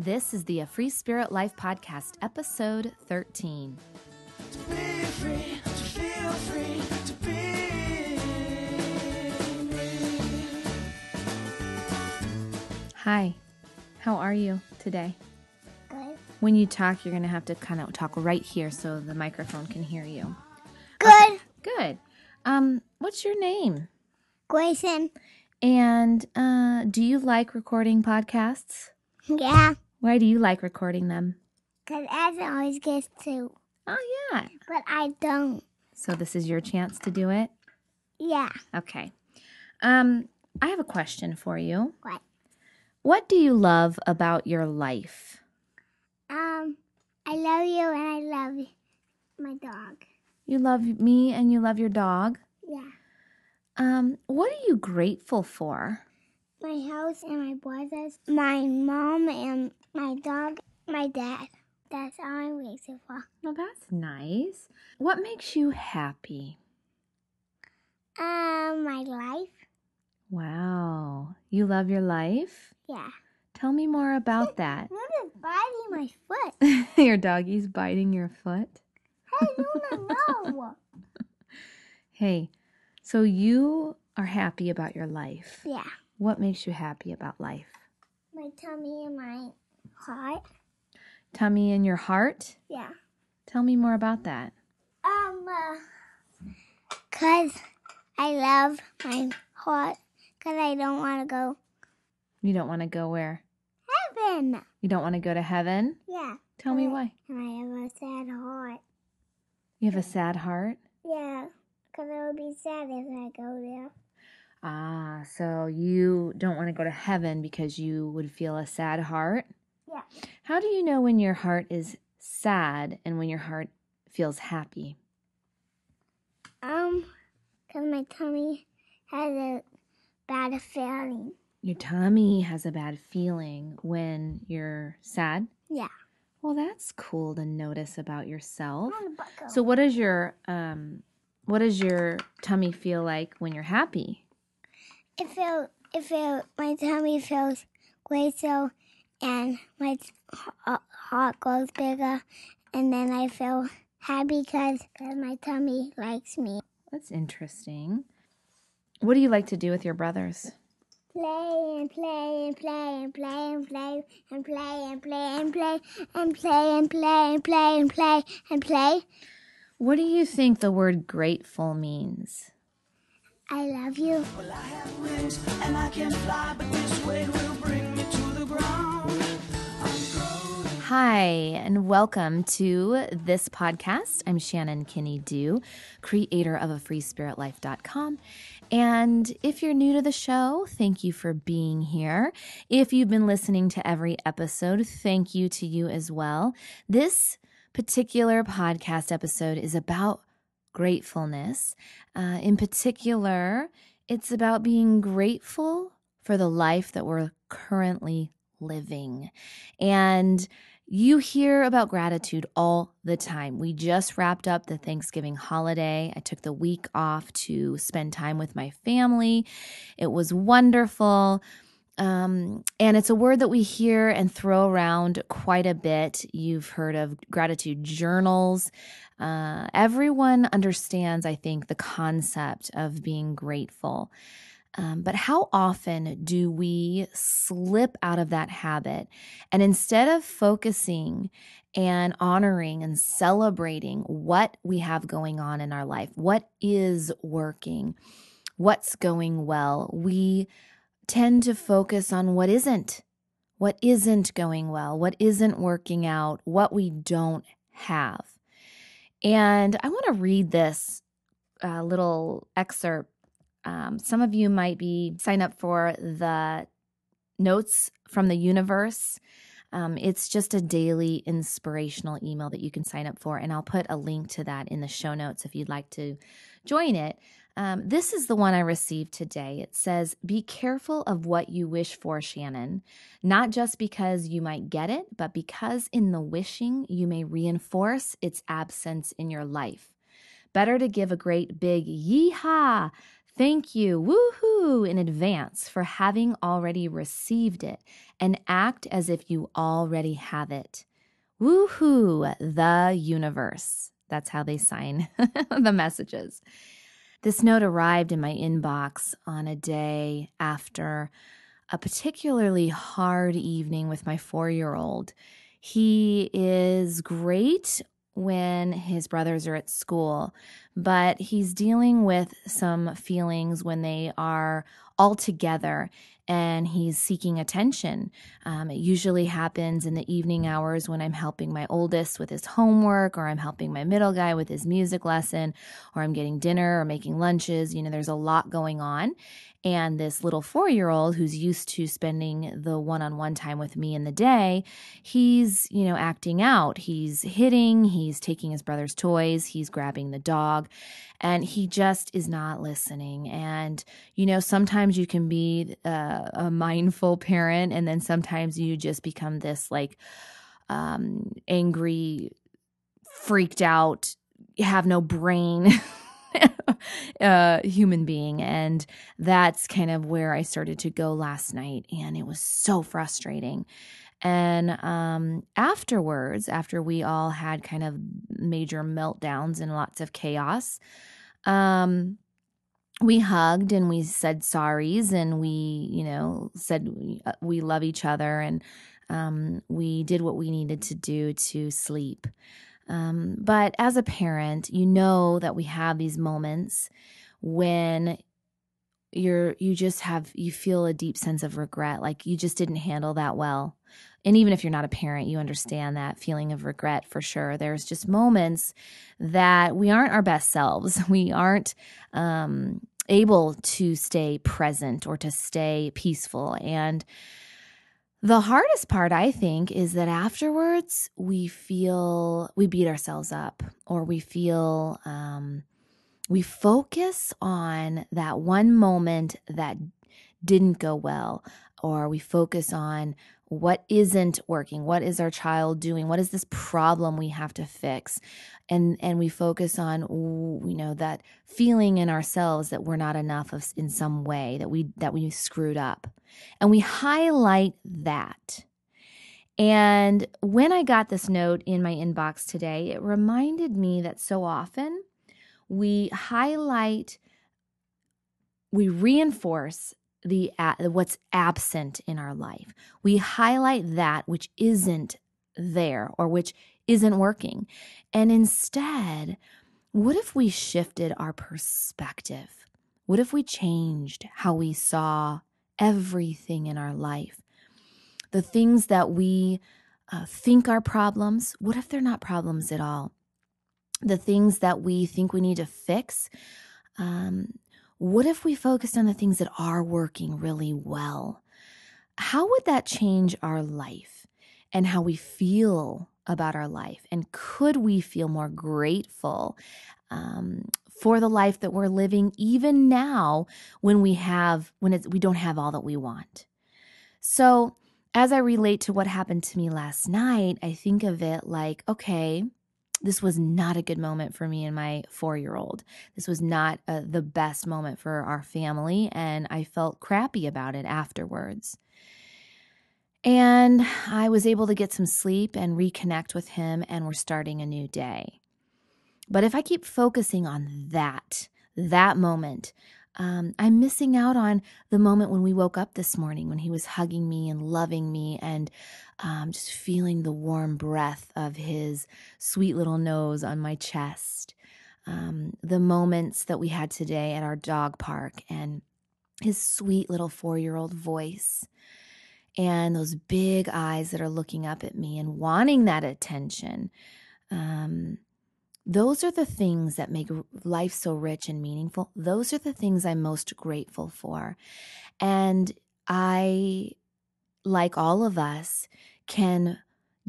This is the A Free Spirit Life Podcast, episode 13. To be free, to feel free, to be me. Hi, how are you today? Good. When you talk, you're going to have to kind of talk right here so the microphone can hear you. Good. Good. Um, what's your name? Grayson. And uh, do you like recording podcasts? Yeah. Why do you like recording them? Because Ed always gets to, Oh, yeah. but I don't. So this is your chance to do it? Yeah. Okay. Um, I have a question for you. What? What do you love about your life? Um, I love you and I love my dog. You love me and you love your dog. Yeah. Um, what are you grateful for? My house and my brothers, my mom and my dog, my dad. That's all I'm grateful for. Well, that's nice. What makes you happy? Um, my life. Wow. You love your life? Yeah. Tell me more about that. You're biting my foot. your doggy's biting your foot. Hey. Hey, so you are happy about your life. yeah. What makes you happy about life? My tummy and my heart. Tummy in your heart? Yeah. Tell me more about that. Um, uh, cause I love my heart. Cause I don't want to go You don't want to go where? heaven. You don't want to go to heaven? Yeah. Tell me why. I have a sad heart. You have a sad heart? Yeah. Cause it would be sad if I go there. Ah, so you don't want to go to heaven because you would feel a sad heart? Yeah. How do you know when your heart is sad and when your heart feels happy? Um, cause my tummy has a bad feeling. Your tummy has a bad feeling when you're sad? Yeah. Well, that's cool to notice about yourself. On the buckle. So what does your um what does your tummy feel like when you're happy? it feel it feel my tummy feels great so and my heart goes bigger and then I feel happy because my tummy likes me. That's interesting. What do you like to do with your brothers? Play and play and play and play and play and play and play and play and play and play and play and play and play. What do you think the word grateful means? I love you. Well, I have wings and I can fly, but this weight will bring me Hi, and welcome to this podcast. I'm Shannon Kinney Dew, creator of a freespiritlife.com. And if you're new to the show, thank you for being here. If you've been listening to every episode, thank you to you as well. This particular podcast episode is about gratefulness. Uh, in particular, it's about being grateful for the life that we're currently living. And you hear about gratitude all the time. We just wrapped up the Thanksgiving holiday. I took the week off to spend time with my family. It was wonderful. Um, and it's a word that we hear and throw around quite a bit. You've heard of gratitude journals. Uh, everyone understands, I think, the concept of being grateful. Um, but how often do we slip out of that habit? And instead of focusing and honoring and celebrating what we have going on in our life, what is working, what's going well, we tend to focus on what isn't, what isn't going well, what isn't working out, what we don't have. And I want to read this uh, little excerpt. Um, some of you might be sign up for the notes from the universe. Um, it's just a daily inspirational email that you can sign up for, and I'll put a link to that in the show notes if you'd like to join it. Um, this is the one I received today. It says, Be careful of what you wish for, Shannon, not just because you might get it, but because in the wishing you may reinforce its absence in your life. Better to give a great big yeehaw Thank you, woohoo, in advance for having already received it and act as if you already have it. Woohoo, the universe. That's how they sign the messages. This note arrived in my inbox on a day after a particularly hard evening with my four year old. He is great when his brothers are at school, but he's dealing with some feelings when they are all together and he's seeking attention. Um, it usually happens in the evening hours when I'm helping my oldest with his homework, or I'm helping my middle guy with his music lesson, or I'm getting dinner or making lunches. You know, there's a lot going on. And this little four year old who's used to spending the one on one time with me in the day, he's, you know, acting out. He's hitting, he's taking his brother's toys, he's grabbing the dog, and he just is not listening. And, you know, sometimes you can be uh, a mindful parent, and then sometimes you just become this like um, angry, freaked out, have no brain. uh, human being. And that's kind of where I started to go last night. And it was so frustrating. And um, afterwards, after we all had kind of major meltdowns and lots of chaos, um, we hugged and we said sorries and we, you know, said we, uh, we love each other and um, we did what we needed to do to sleep. Um, but as a parent, you know that we have these moments when you're you just have you feel a deep sense of regret like you just didn't handle that well. And even if you're not a parent you understand that feeling of regret for sure. There's just moments that we aren't our best selves. We aren't um, able to stay present or to stay peaceful. And the hardest part, I think, is that afterwards we feel we beat ourselves up or we feel um, we focus on that one moment that didn't go well, or we focus on what isn't working? What is our child doing? What is this problem we have to fix? And and we focus on you know that feeling in ourselves that we're not enough of in some way that we that we screwed up. And we highlight that. And when i got this note in my inbox today it reminded me that so often we highlight we reinforce the what's absent in our life. We highlight that which isn't there or which isn't working. And instead, what if we shifted our perspective? What if we changed how we saw everything in our life? The things that we uh, think are problems, what if they're not problems at all? The things that we think we need to fix, um, what if we focused on the things that are working really well? How would that change our life and how we feel about our life? And could we feel more grateful um, for the life that we're living, even now when we have when it's, we don't have all that we want? So, as I relate to what happened to me last night, I think of it like, okay, this was not a good moment for me and my four year old. This was not uh, the best moment for our family, and I felt crappy about it afterwards. And I was able to get some sleep and reconnect with him, and we're starting a new day. But if I keep focusing on that, that moment, um, I'm missing out on the moment when we woke up this morning when he was hugging me and loving me and um, just feeling the warm breath of his sweet little nose on my chest. Um, the moments that we had today at our dog park and his sweet little four year old voice and those big eyes that are looking up at me and wanting that attention. Um, those are the things that make life so rich and meaningful. Those are the things I'm most grateful for. And I, like all of us, can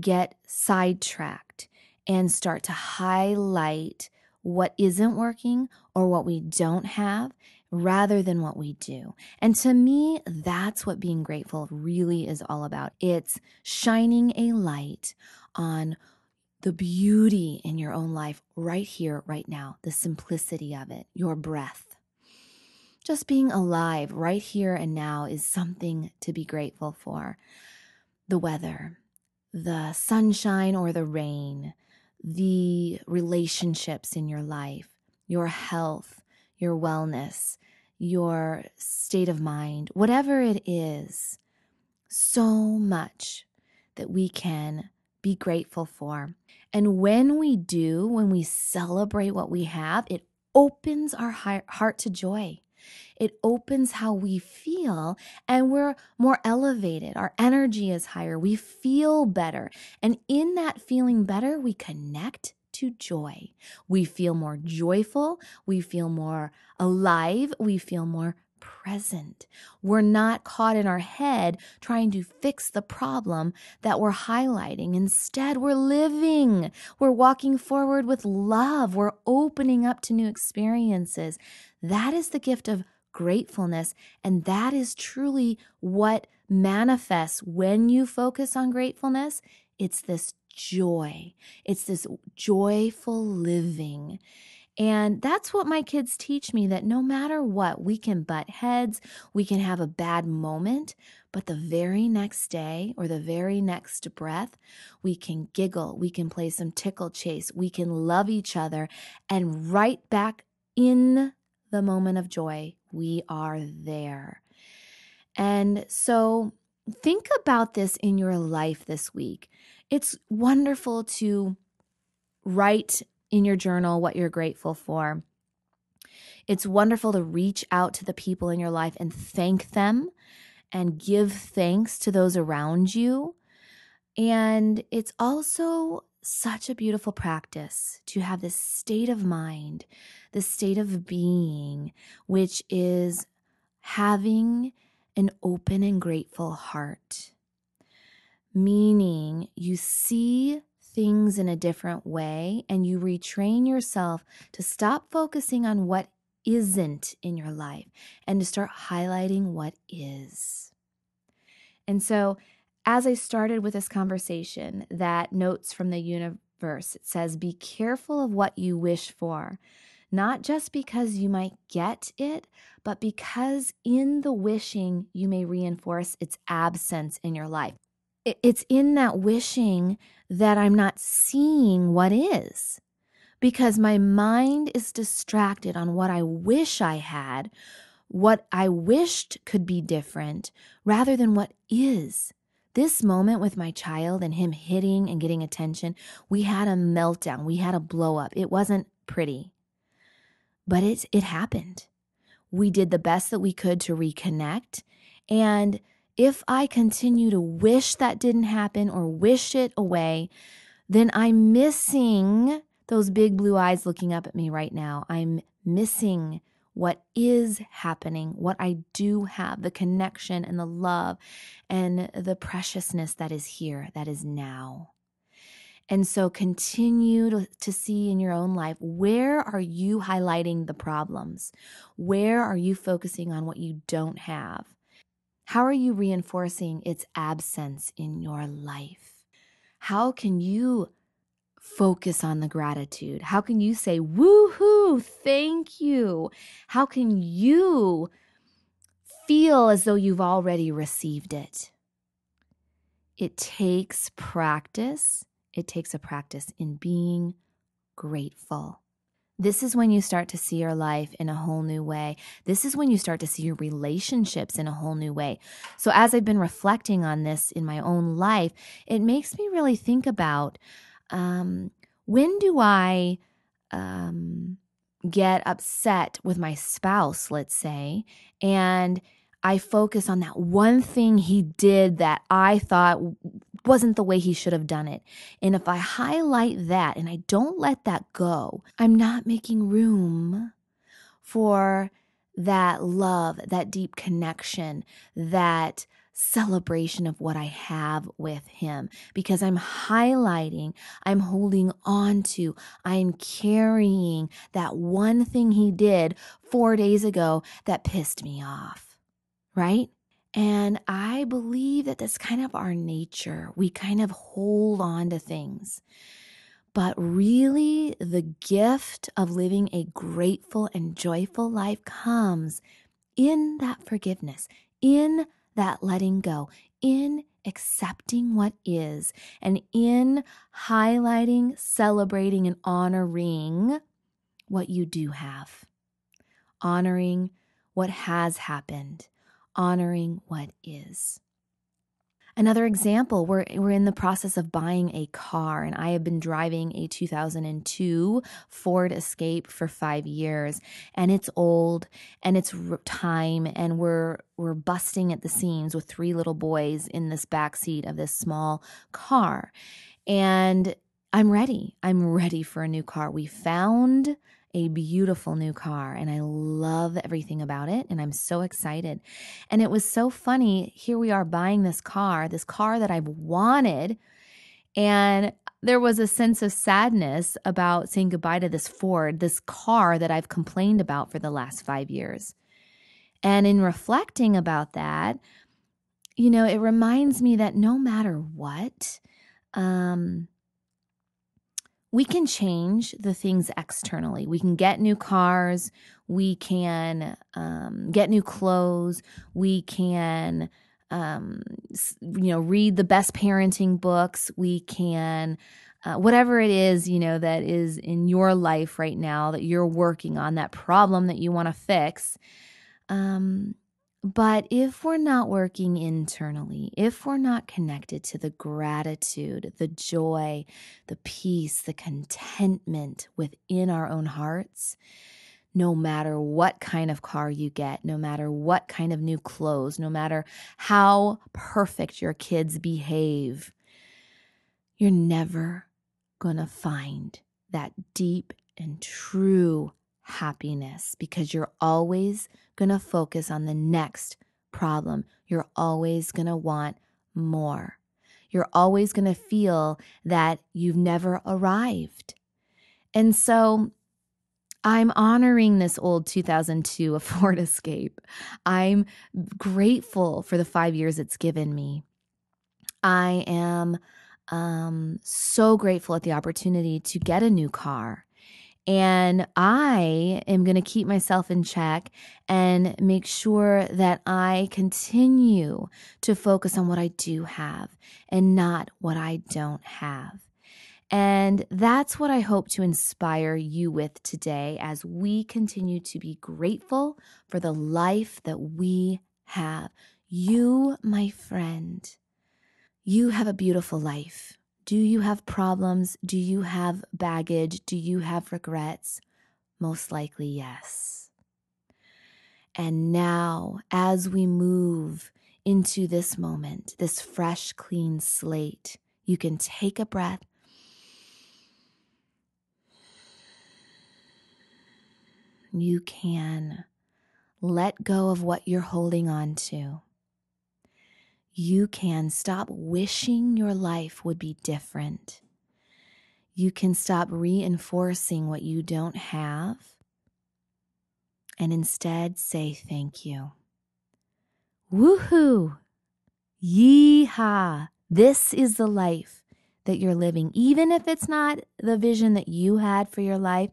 get sidetracked and start to highlight what isn't working or what we don't have rather than what we do. And to me, that's what being grateful really is all about. It's shining a light on the beauty in your own life right here, right now, the simplicity of it, your breath. just being alive right here and now is something to be grateful for. The weather, the sunshine or the rain, the relationships in your life, your health, your wellness, your state of mind, whatever it is, so much that we can be grateful for. And when we do, when we celebrate what we have, it opens our heart to joy. It opens how we feel, and we're more elevated. Our energy is higher. We feel better. And in that feeling better, we connect to joy. We feel more joyful. We feel more alive. We feel more present. We're not caught in our head trying to fix the problem that we're highlighting. Instead, we're living. We're walking forward with love. We're opening up to new experiences. That is the gift of gratefulness. And that is truly what manifests when you focus on gratefulness. It's this joy, it's this joyful living. And that's what my kids teach me that no matter what, we can butt heads, we can have a bad moment, but the very next day or the very next breath, we can giggle, we can play some tickle chase, we can love each other, and right back in the moment of joy, we are there. And so think about this in your life this week. It's wonderful to write in your journal what you're grateful for. It's wonderful to reach out to the people in your life and thank them and give thanks to those around you. And it's also such a beautiful practice to have this state of mind, this state of being, which is having an open and grateful heart. Meaning, you see things in a different way and you retrain yourself to stop focusing on what isn't in your life and to start highlighting what is. And so, as I started with this conversation, that notes from the universe, it says, Be careful of what you wish for, not just because you might get it, but because in the wishing you may reinforce its absence in your life it's in that wishing that I'm not seeing what is because my mind is distracted on what I wish I had, what I wished could be different, rather than what is. This moment with my child and him hitting and getting attention, we had a meltdown. We had a blow up. It wasn't pretty, but it, it happened. We did the best that we could to reconnect. And if I continue to wish that didn't happen or wish it away, then I'm missing those big blue eyes looking up at me right now. I'm missing what is happening, what I do have, the connection and the love and the preciousness that is here, that is now. And so continue to, to, see in your own life where are you highlighting the problems? Where are you focusing on what you don't have? How are you reinforcing its absence in your life? How can you focus on the gratitude? How can you say, woohoo, thank you? How can you feel as though you've already received it? It takes practice. It takes a practice in being grateful. This is when you start to see your life in a whole new way. This is when you start to see your relationships in a whole new way. So, as I've been reflecting on this in my own life, it makes me really think about um, when do I um, get upset with my spouse, let's say, and I focus on that one thing he did that I thought wasn't the way he should have done it. And if I highlight that and I don't let that go, I'm not making room for that love, that deep connection, that celebration of what I have with him because I'm highlighting, I'm holding on to, I'm carrying that one thing he did four days ago that pissed me off right? And I believe that that's kind of our nature. We kind of hold on to things. But really, the gift of living a grateful and joyful life comes in that forgiveness, in that letting go, in accepting what is, and in highlighting, celebrating, and honoring what you do have, honoring what has happened, honoring what is. Another example, we're, we're in the process of buying a car, and I have been driving a 2002 Ford Escape for five years, and it's old and it's time, and we're we're busting at the seams with three little boys in this back seat of this small car, and I'm ready. I'm ready for a new car. We found a beautiful new car and I love everything about it and I'm so excited. And it was so funny. Here we are buying this car, this car that I've wanted. And there was a sense of sadness about saying goodbye to this Ford, this car that I've complained about for the last five years. And in reflecting about that, you know, it reminds me that no matter what, um, we can change the things externally. We can get new cars. We can um, get new clothes. We can, um, you know, read the best parenting books. We can, uh, whatever it is, you know, that is in your life right now that you're working on, that problem that you want to fix. Um, but if we're not working internally, if we're not connected to the gratitude, the joy, the peace, the contentment within our own hearts, no matter what kind of car you get, no matter what kind of new clothes, no matter how perfect your kids behave, you're never going to find that deep and true happiness because you're always going to focus on the next problem. You're always going to want more. You're always going to feel that you've never arrived. And so I'm honoring this old 2002 Ford Escape. I'm grateful for the five years it's given me. I am um, so grateful at the opportunity to get a new car and I am going to keep myself in check and make sure that I continue to focus on what I do have and not what I don't have. And that's what I hope to inspire you with today as we continue to be grateful for the life that we have. You, my friend, you have a beautiful life. Do you have problems? Do you have baggage? Do you have regrets? Most likely, yes. And now, as we move into this moment, this fresh, clean slate, you can take a breath. You can let go of what you're holding on to you can stop wishing your life would be different. You can stop reinforcing what you don't have and instead say thank you. Woohoo! Yeehaw! This is the life that you're living. Even if it's not the vision that you had for your life,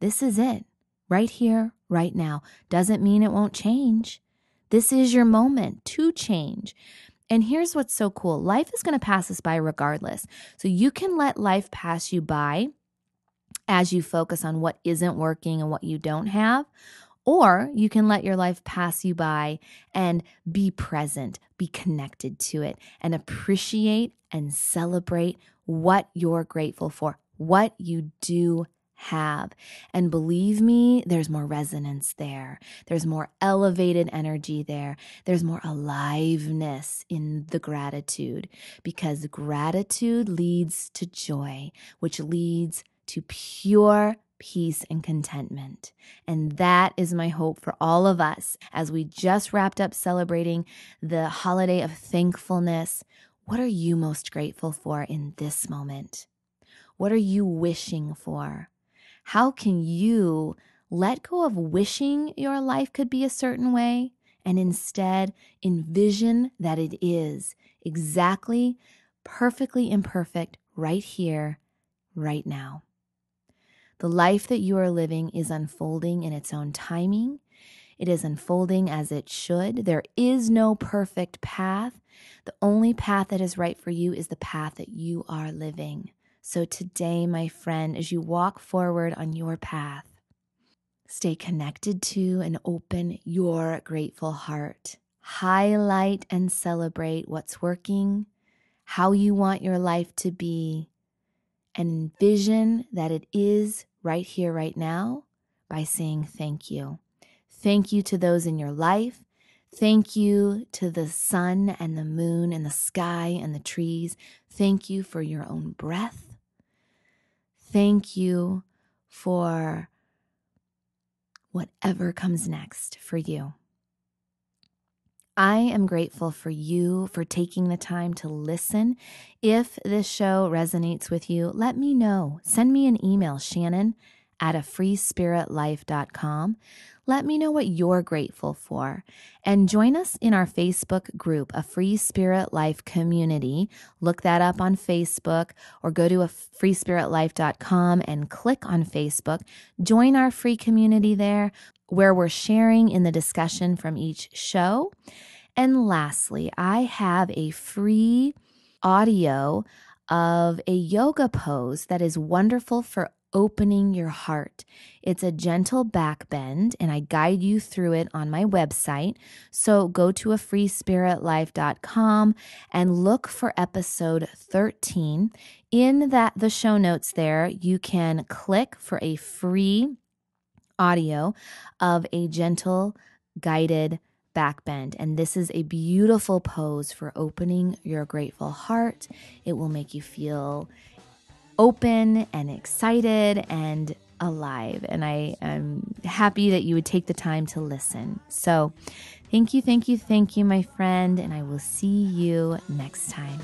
this is it right here, right now. Doesn't mean it won't change. This is your moment to change. And here's what's so cool life is going to pass us by regardless. So you can let life pass you by as you focus on what isn't working and what you don't have. Or you can let your life pass you by and be present, be connected to it, and appreciate and celebrate what you're grateful for, what you do have. And believe me, there's more resonance there. There's more elevated energy there. There's more aliveness in the gratitude because gratitude leads to joy, which leads to pure peace and contentment. And that is my hope for all of us as we just wrapped up celebrating the holiday of thankfulness. What are you most grateful for in this moment? What are you wishing for? How can you let go of wishing your life could be a certain way and instead envision that it is exactly, perfectly imperfect right here, right now? The life that you are living is unfolding in its own timing. It is unfolding as it should. There is no perfect path. The only path that is right for you is the path that you are living. So today, my friend, as you walk forward on your path, stay connected to and open your grateful heart. Highlight and celebrate what's working, how you want your life to be, and envision that it is right here, right now by saying thank you. Thank you to those in your life. Thank you to the sun and the moon and the sky and the trees. Thank you for your own breath. Thank you for whatever comes next for you. I am grateful for you for taking the time to listen. If this show resonates with you, let me know. Send me an email, Shannon at a freespiritlife.com. Let me know what you're grateful for and join us in our Facebook group, a Free Spirit Life community. Look that up on Facebook or go to a freespiritlife.com and click on Facebook. Join our free community there where we're sharing in the discussion from each show. And lastly, I have a free audio of a yoga pose that is wonderful for opening your heart. It's a gentle back bend, and I guide you through it on my website. So go to a freespiritlife.com and look for episode 13. In that the show notes there, you can click for a free audio of a gentle guided back bend. And this is a beautiful pose for opening your grateful heart. It will make you feel open and excited and alive. And I am happy that you would take the time to listen. So, thank you, thank you, thank you, my friend. And I will see you next time.